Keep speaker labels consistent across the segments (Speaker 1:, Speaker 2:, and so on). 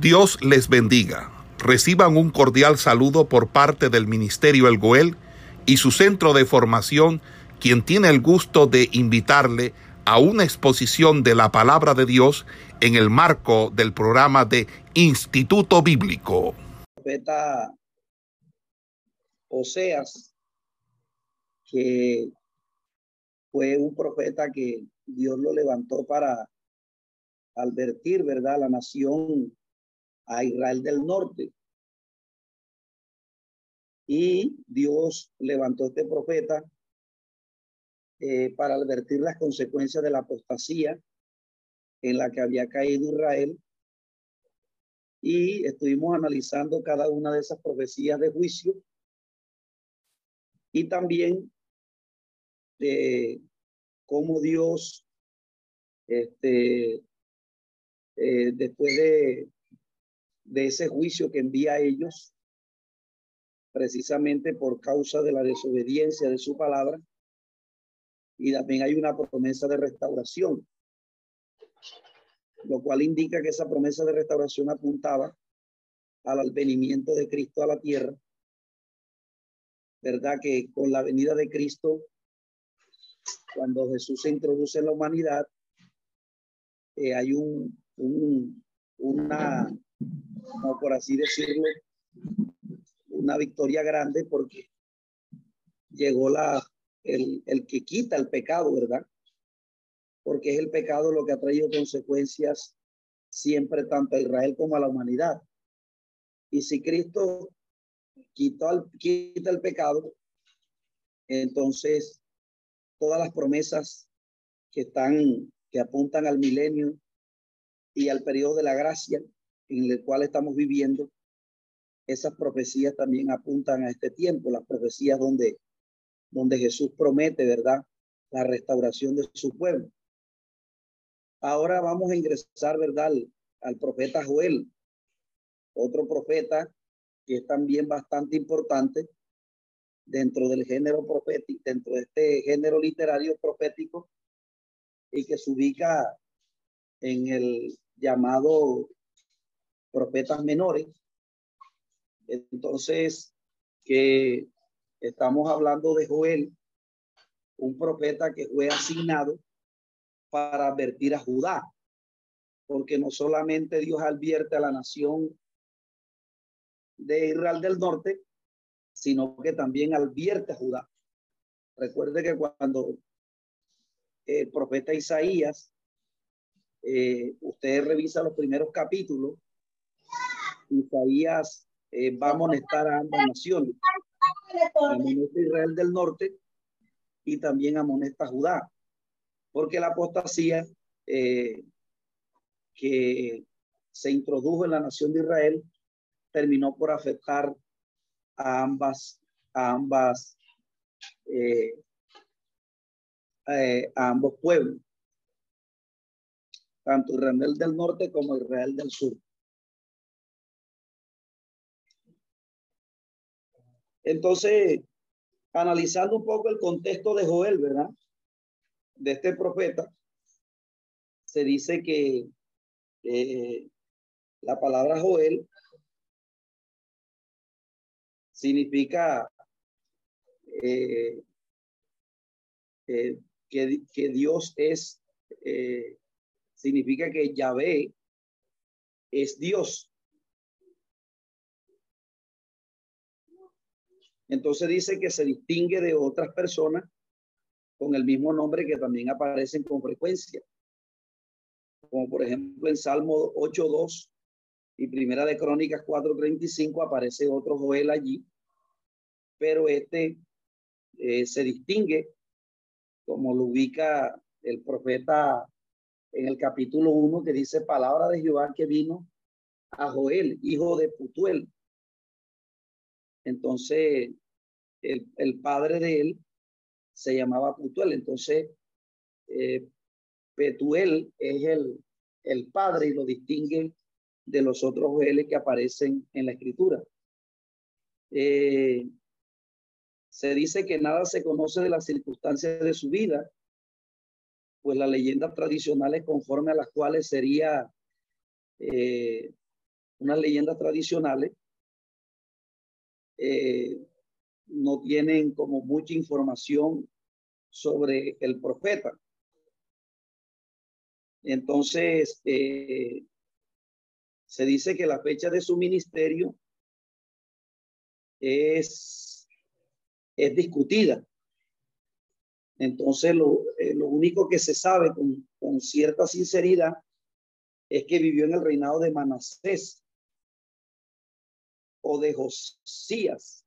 Speaker 1: Dios les bendiga. Reciban un cordial saludo por parte del Ministerio El Goel y su centro de formación, quien tiene el gusto de invitarle a una exposición de la palabra de Dios en el marco del programa de Instituto Bíblico.
Speaker 2: Profeta Oseas, que fue un profeta que Dios lo levantó para advertir, ¿verdad?, la nación a Israel del norte. Y Dios levantó este profeta eh, para advertir las consecuencias de la apostasía en la que había caído Israel. Y estuvimos analizando cada una de esas profecías de juicio y también de cómo Dios, este, eh, después de de ese juicio que envía a ellos, precisamente por causa de la desobediencia de su palabra. Y también hay una promesa de restauración, lo cual indica que esa promesa de restauración apuntaba al advenimiento de Cristo a la tierra. ¿Verdad? Que con la venida de Cristo, cuando Jesús se introduce en la humanidad, eh, hay un, un, una por así decirlo, una victoria grande porque llegó la, el, el que quita el pecado, ¿verdad? Porque es el pecado lo que ha traído consecuencias siempre tanto a Israel como a la humanidad. Y si Cristo quita el, quita el pecado, entonces todas las promesas que están, que apuntan al milenio y al periodo de la gracia, en el cual estamos viviendo, esas profecías también apuntan a este tiempo, las profecías donde, donde Jesús promete, ¿verdad? La restauración de su pueblo. Ahora vamos a ingresar, ¿verdad? Al, profeta Joel, otro profeta que es también bastante importante dentro del género profético, dentro de este género literario profético y que se ubica en el llamado profetas menores. Entonces, que estamos hablando de Joel, un profeta que fue asignado para advertir a Judá, porque no solamente Dios advierte a la nación de Israel del norte, sino que también advierte a Judá. Recuerde que cuando el profeta Isaías, eh, usted revisa los primeros capítulos, Isaías eh, va a amonestar a ambas naciones. Amonesta a Israel del norte y también amonesta a Judá. Porque la apostasía eh, que se introdujo en la nación de Israel terminó por afectar a ambas, a ambas, eh, a ambos pueblos, tanto Israel del norte como Israel del sur. Entonces, analizando un poco el contexto de Joel, ¿verdad? De este profeta, se dice que eh, la palabra Joel significa eh, eh, que, que, Dios es, significa que Yahvé es Dios. Entonces dice que se distingue de otras personas con el mismo nombre que también aparecen con frecuencia. Como por ejemplo en Salmo 8.2 y Primera de Crónicas 4.35 aparece otro Joel allí, pero este eh, se distingue como lo ubica el profeta en el capítulo 1 que dice palabra de Jehová que vino a Joel, hijo de Putuel, entonces, el, padre de él se llamaba Putuel. Entonces, eh, Petuel es el, el padre y lo distingue de los otros Joeles que aparecen en la escritura. Eh, se dice que nada se conoce de las circunstancias de su vida, pues las leyendas tradicionales conforme a las cuales sería eh, unas leyendas tradicionales, eh, no tienen como mucha información sobre el profeta. Entonces, eh, se dice que la fecha de su ministerio es, es discutida. Entonces, lo, eh, lo único que se sabe con, con, cierta sinceridad es que vivió en el reinado de Manasés o de Josías.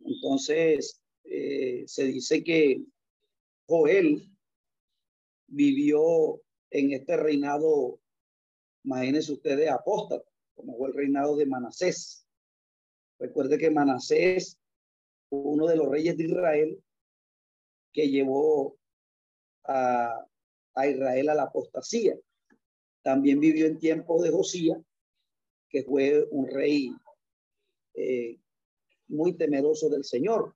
Speaker 2: Entonces, eh, se dice que Joel vivió en este reinado, imagínense ustedes, apóstata, como fue el reinado de Manasés. Recuerde que Manasés uno de los reyes de Israel que llevó a, a Israel a la apostasía. También vivió en tiempos de Josías, que fue un rey eh, muy temeroso del Señor.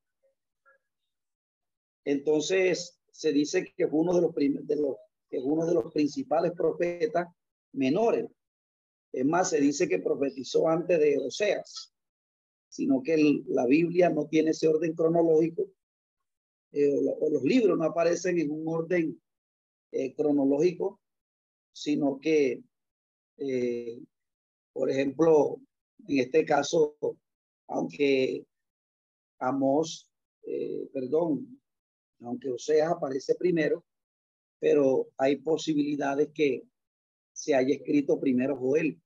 Speaker 2: Entonces se dice que fue uno de los, de los, que uno de los principales profetas menores. Es más, se dice que profetizó antes de Oseas, sino que la Biblia no tiene ese orden cronológico, eh, o, los libros no aparecen en un orden eh, cronológico, sino que, por ejemplo, en este caso, aunque Amos, perdón, aunque Oseas aparece primero, pero hay posibilidades que se haya escrito primero Joel.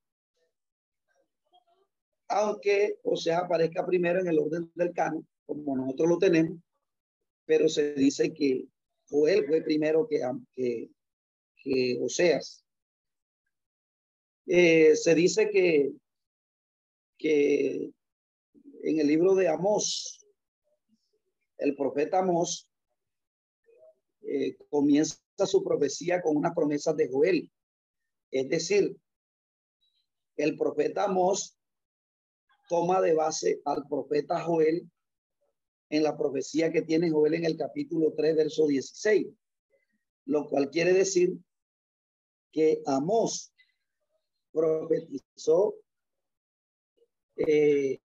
Speaker 2: Aunque Oseas aparezca primero en el orden del canon, como nosotros lo tenemos, pero se dice que Joel fue primero que, que, que Oseas. Eh, se dice que, que en el libro de Amós, el profeta Amós eh, comienza su profecía con una promesa de Joel. Es decir, el profeta Amós toma de base al profeta Joel en la profecía que tiene Joel en el capítulo 3, verso 16, lo cual quiere decir que Amós profetizó eh,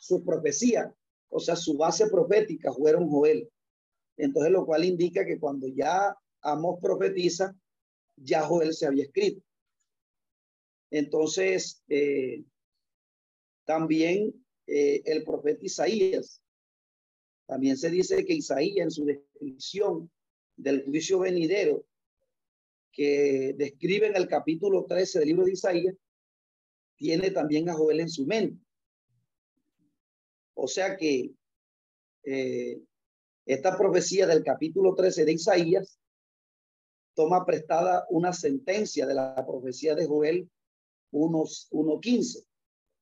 Speaker 2: su profecía, o sea, su base profética fueron Joel. Entonces, lo cual indica que cuando ya Amos profetiza, ya Joel se había escrito. Entonces, eh, también eh, el profeta Isaías, también se dice que Isaías en su descripción del juicio venidero, que describe en el capítulo 13 del libro de Isaías, tiene también a Joel en su mente. O sea que eh, esta profecía del capítulo 13 de Isaías toma prestada una sentencia de la profecía de Joel 1.15.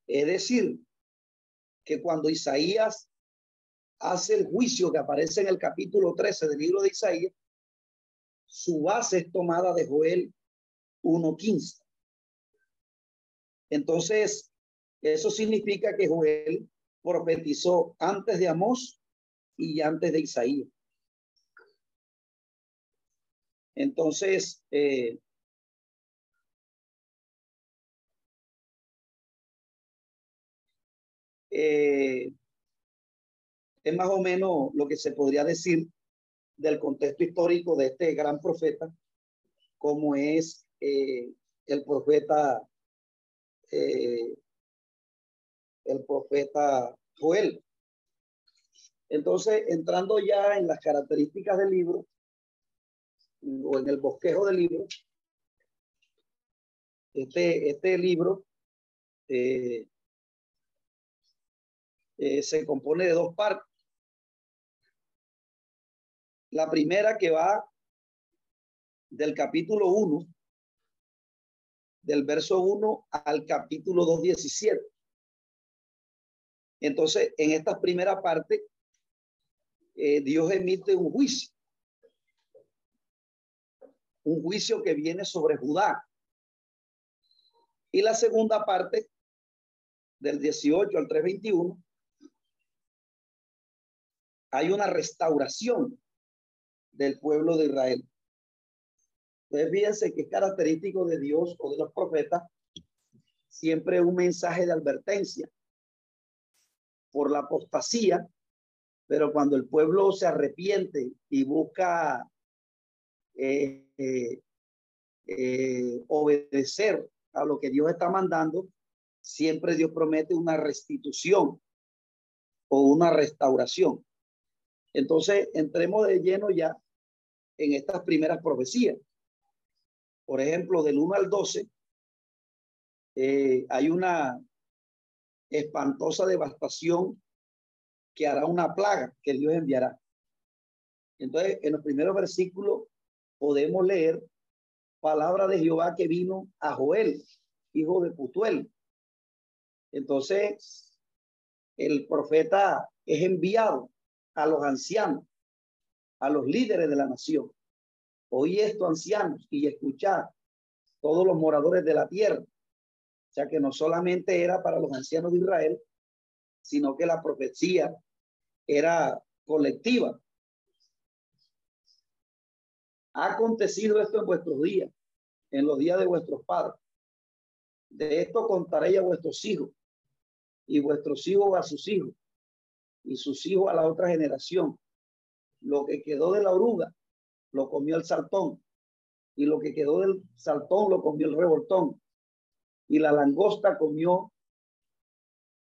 Speaker 2: Es decir, que cuando Isaías hace el juicio que aparece en el capítulo 13 del libro de Isaías, su base es tomada de Joel 1.15. Entonces, eso significa que Joel profetizó antes de Amós y antes de Isaías. Entonces, eh, eh, es más o menos lo que se podría decir del contexto histórico de este gran profeta, como es eh, el profeta, el profeta Joel. Entonces, entrando ya en las características del libro o en el bosquejo del libro, este, este libro eh, eh, se compone de dos partes. La primera que va del capítulo 1, del verso 1 al capítulo 2.17. Entonces, en esta primera parte eh, Dios emite un juicio. Un juicio que viene sobre Judá. Y la segunda parte, del 18 al 321, hay una restauración del pueblo de Israel. Entonces, fíjense que es característico de Dios o de los profetas siempre un mensaje de advertencia por la apostasía, pero cuando el pueblo se arrepiente y busca eh, eh, eh, obedecer a lo que Dios está mandando, siempre Dios promete una restitución o una restauración. Entonces, entremos de lleno ya en estas primeras profecías. Por ejemplo, del 1 al 12, eh, hay una espantosa devastación que hará una plaga que Dios enviará. Entonces, en los primeros versículos podemos leer palabra de Jehová que vino a Joel, hijo de Putuel. Entonces, el profeta es enviado a los ancianos, a los líderes de la nación. Oí esto, ancianos, y escuchad todos los moradores de la tierra. O sea que no solamente era para los ancianos de Israel, sino que la profecía era colectiva. Ha acontecido esto en vuestros días, en los días de vuestros padres. De esto contaré a vuestros hijos y vuestros hijos a sus hijos y sus hijos a la otra generación. Lo que quedó de la oruga lo comió el saltón y lo que quedó del saltón lo comió el revoltón y la langosta comió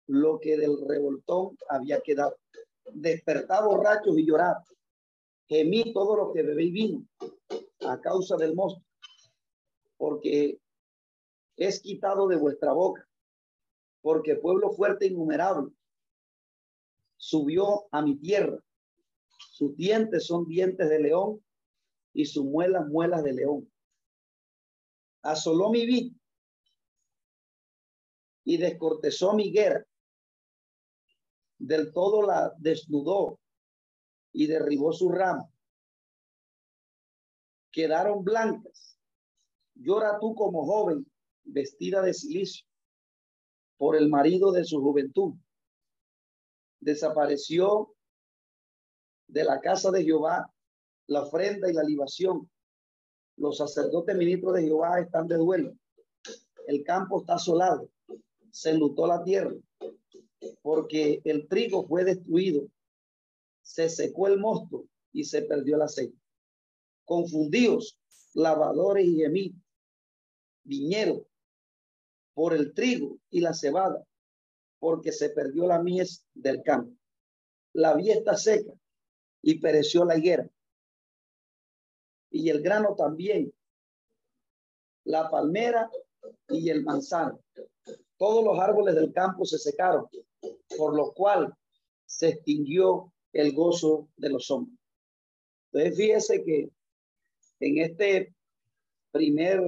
Speaker 2: lo que del revoltón había quedado. Despertad borrachos y llorad. Gemí todo lo que bebéis vino a causa del monstruo, porque es quitado de vuestra boca, porque pueblo fuerte e innumerable subió a mi tierra. Sus dientes son dientes de león y sus muelas muelas de león. Asoló mi vid y descortezó mi guerra. Del todo la desnudó y derribó su rama. Quedaron blancas. Llora tú como joven, vestida de silicio, por el marido de su juventud. Desapareció de la casa de Jehová la ofrenda y la libación. Los sacerdotes ministros de Jehová están de duelo. El campo está asolado. Se enlutó la tierra porque el trigo fue destruido se secó el mosto y se perdió el aceite. Confundidos, lavadores y gemí, viñeros por el trigo y la cebada, porque se perdió la mies del campo. La vía está seca y pereció la higuera. Y el grano también. La palmera y el manzano. Todos los árboles del campo se secaron, por lo cual se extinguió el gozo de los hombres. Entonces, fíjese que en este primer,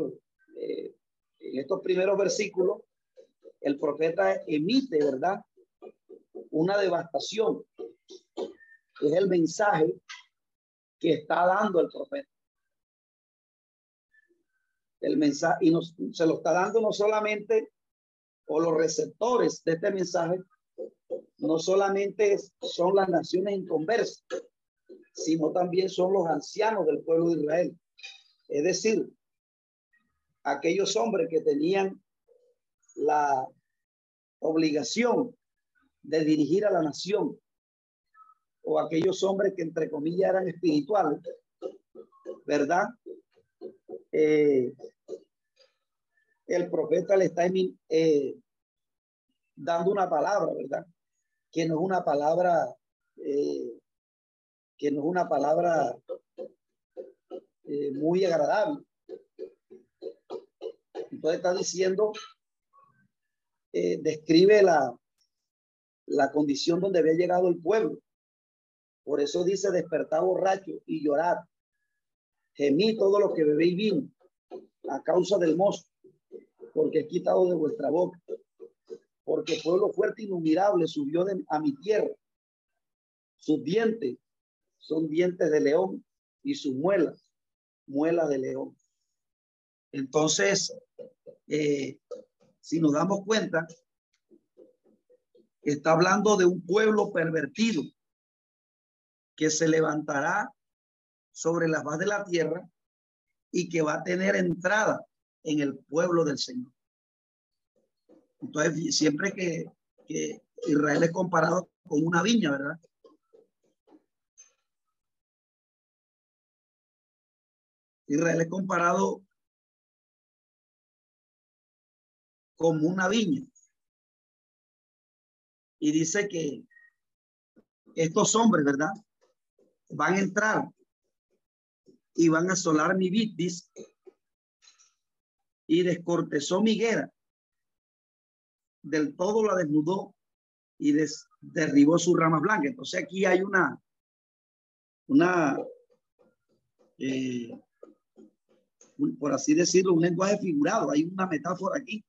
Speaker 2: eh, en estos primeros versículos, el profeta emite, ¿verdad? Una devastación. Es el mensaje que está dando el profeta. El mensaje, y nos, se lo está dando no solamente o los receptores de este mensaje, no solamente son las naciones inconversas, sino también son los ancianos del pueblo de Israel. Es decir, aquellos hombres que tenían la obligación de dirigir a la nación, o aquellos hombres que entre comillas eran espirituales, ¿verdad? Eh, el profeta le está eh, dando una palabra, ¿verdad? que no es una palabra, eh, que no es una palabra eh, muy agradable. Entonces está diciendo, describe la, la condición donde había llegado el pueblo. Por eso dice despertar borracho y llorar. Gemí todo lo que bebé y vino a causa del mozo, porque he quitado de vuestra boca porque pueblo fuerte y innumerable subió a mi tierra. Sus dientes son dientes de león y sus muelas, muelas de león. Entonces, eh, si nos damos cuenta, está hablando de un pueblo pervertido que se levantará sobre la faz de la tierra y que va a tener entrada en el pueblo del Señor. Entonces, siempre que, que Israel es comparado con una viña, ¿verdad? Israel es comparado como una viña. Y dice que estos hombres, ¿verdad? Van a entrar y van a solar mi vid, y descortezó mi higuera. Del todo la desnudó y derribó sus ramas blancas. Entonces aquí hay una, una, eh, por así decirlo, un lenguaje figurado. Hay una metáfora aquí.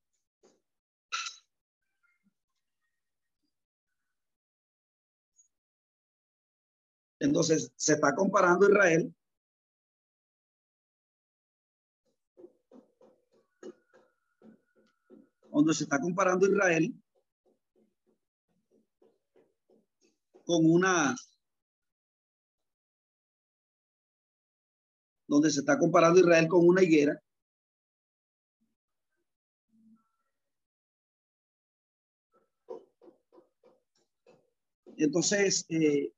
Speaker 2: Entonces se está comparando Israel donde se está comparando Israel con una donde se está comparando Israel con una higuera. Entonces eh,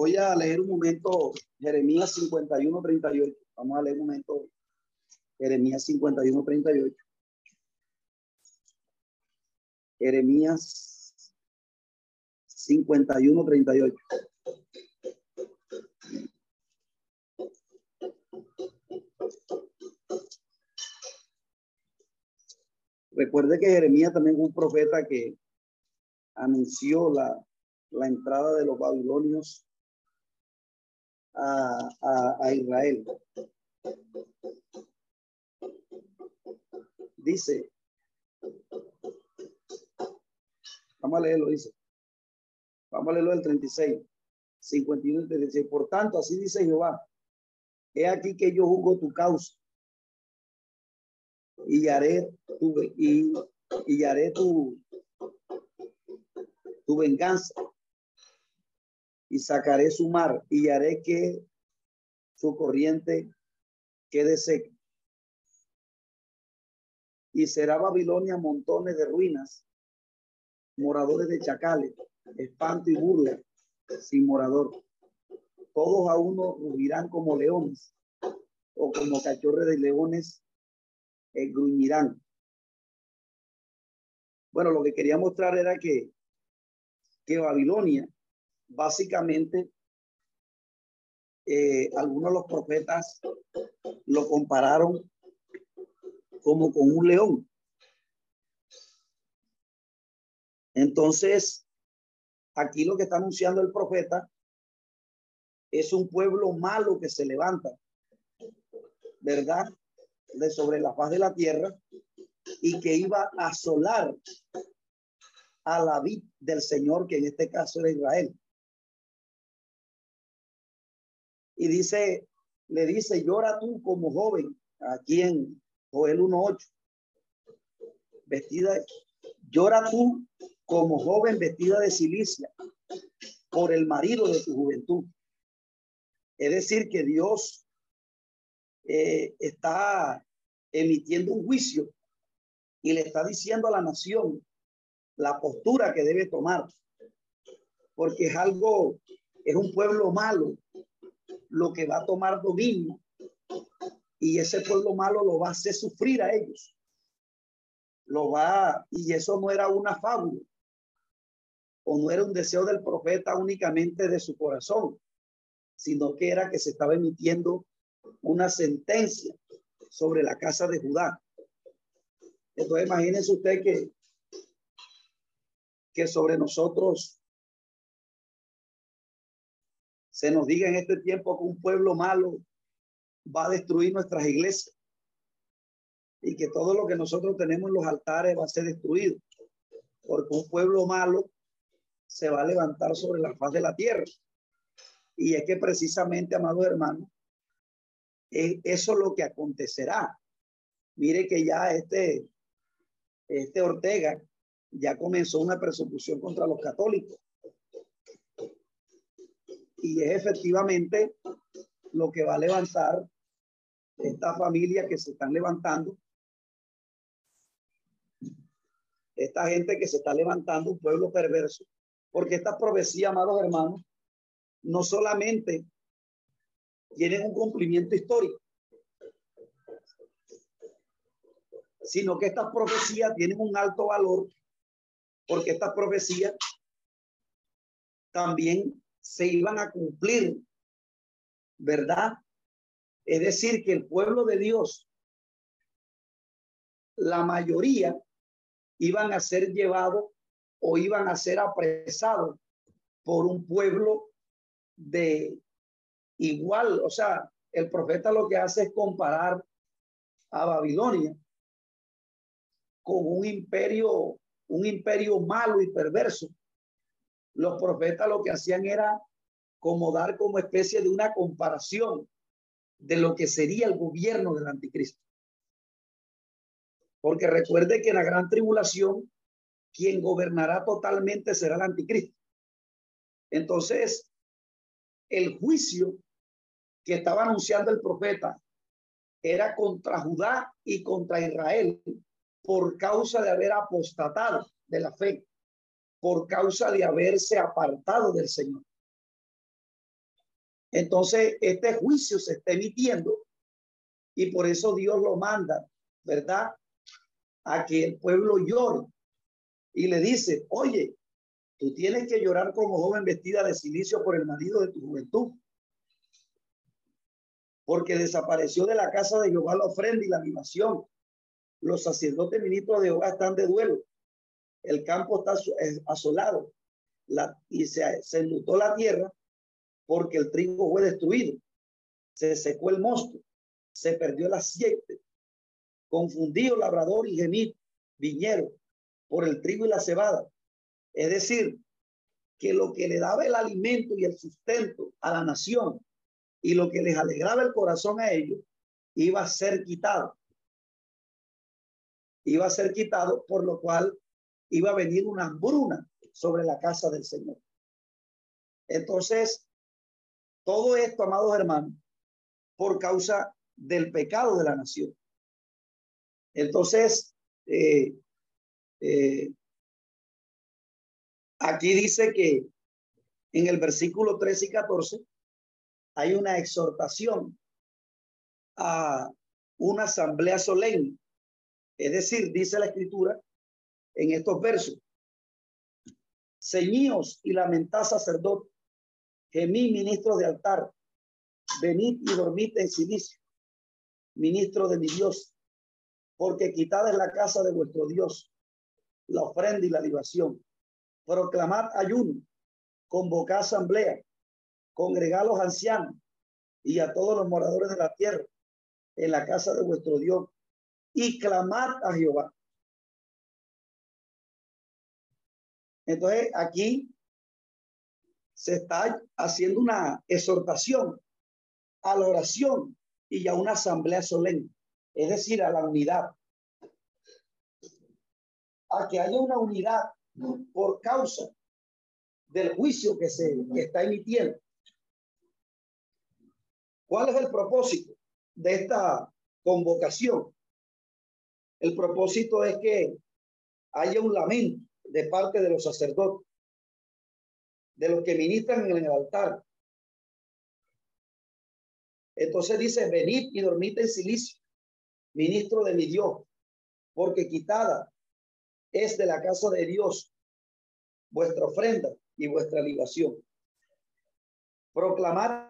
Speaker 2: voy a leer un momento Jeremías 51 38 vamos a leer un momento Jeremías 51, 38. Jeremías 51, 38. Recuerde que Jeremías también fue un profeta que anunció la, la entrada de los babilonios a, a, Israel. Dice, vamos a leerlo, dice. Vamos a leerlo del 36, 51 y 36. Por tanto, así dice Jehová, he aquí que yo juzgo tu causa y haré tu, y, y haré tu, tu venganza y sacaré su mar y haré que su corriente quede seca y será Babilonia montones de ruinas, moradores de chacales, espanto y burla, sin morador. Todos a uno rugirán como leones o como cachorros de leones eh, gruñirán. Bueno, lo que quería mostrar era que, que Babilonia, básicamente, eh, algunos de los profetas lo compararon como con un león. Entonces, aquí lo que está anunciando el profeta es un pueblo malo que se levanta, ¿verdad? De sobre la faz de la tierra y que iba a asolar a la vid del Señor, que en este caso era Israel. Y dice, le dice, llora tú como joven, aquí en, Joel 1.8. Vestida, llora tú como joven vestida de silicia por el marido de tu juventud. Es decir, que Dios eh, está emitiendo un juicio y le está diciendo a la nación la postura que debe tomar, porque es algo, es un pueblo malo lo que va a tomar dominio y ese pueblo malo lo va a hacer sufrir a ellos. Lo va, y eso no era una fábula, o no era un deseo del profeta únicamente de su corazón, sino que era que se estaba emitiendo una sentencia sobre la casa de Judá. Entonces imagínense usted que, que sobre nosotros se nos diga en este tiempo que un pueblo malo va a destruir nuestras iglesias y que todo lo que nosotros tenemos en los altares va a ser destruido, porque un pueblo malo se va a levantar sobre la faz de la tierra. Y es que precisamente, amados hermanos, eso es lo que acontecerá. Mire que ya este, este Ortega ya comenzó una persecución contra los católicos. Y es efectivamente lo que va a levantar esta familia que se están levantando. Esta gente que se está levantando, un pueblo perverso, porque esta profecía, amados hermanos, no solamente tienen un cumplimiento histórico, sino que estas profecías tienen un alto valor, porque estas profecías también se iban a cumplir, ¿verdad? Es decir, que el pueblo de Dios, la mayoría, iban a ser llevados o iban a ser apresados por un pueblo de igual, o sea, el profeta lo que hace es comparar a Babilonia con un imperio, un imperio malo y perverso. Los profetas lo que hacían era como dar como especie de una comparación de lo que sería el gobierno del anticristo. Porque recuerde que en la gran tribulación, quien gobernará totalmente será el anticristo. Entonces, el juicio que estaba anunciando el profeta era contra Judá y contra Israel por causa de haber apostatado de la fe, por causa de haberse apartado del Señor. Entonces, este juicio se está emitiendo y por eso Dios lo manda, ¿verdad? A que el pueblo llore y le dice, oye, tú tienes que llorar como joven vestida de silicio por el marido de tu juventud. Porque desapareció de la casa de Jehová la ofrenda y la animación. Los sacerdotes ministros de Jehová están de duelo. El campo está asolado la, y se, se enlutó la tierra porque el trigo fue destruido. Se secó el mosto, se perdió el aceite. Confundido labrador y gemir, viñero, por el trigo y la cebada. Es decir, que lo que le daba el alimento y el sustento a la nación y lo que les alegraba el corazón a ellos iba a ser quitado iba a ser quitado, por lo cual iba a venir una hambruna sobre la casa del Señor. Entonces, todo esto, amados hermanos, por causa del pecado de la nación. Entonces, eh, eh, aquí dice que en el versículo 13 y 14 hay una exhortación a una asamblea solemne es decir, dice la escritura en estos versos, ceñíos y lamentad sacerdote, gemí ministro de altar, venid y dormid en silicio, ministro de mi Dios, porque quitada es la casa de vuestro Dios, la ofrenda y la libación. Proclamad ayuno, convocad asamblea, congregad a los ancianos y a todos los moradores de la tierra en la casa de vuestro Dios y clamar a Jehová. Entonces aquí se está haciendo una exhortación a la oración y a una asamblea solemne, es decir, a la unidad. A que haya una unidad por causa del juicio que se está emitiendo. ¿Cuál es el propósito de esta convocación? El propósito es que haya un lamento de parte de los sacerdotes, de los que ministran en el altar. Entonces dice, venid y dormid en silicio, ministro de mi Dios, porque quitada es de la casa de Dios vuestra ofrenda y vuestra libación. Proclamar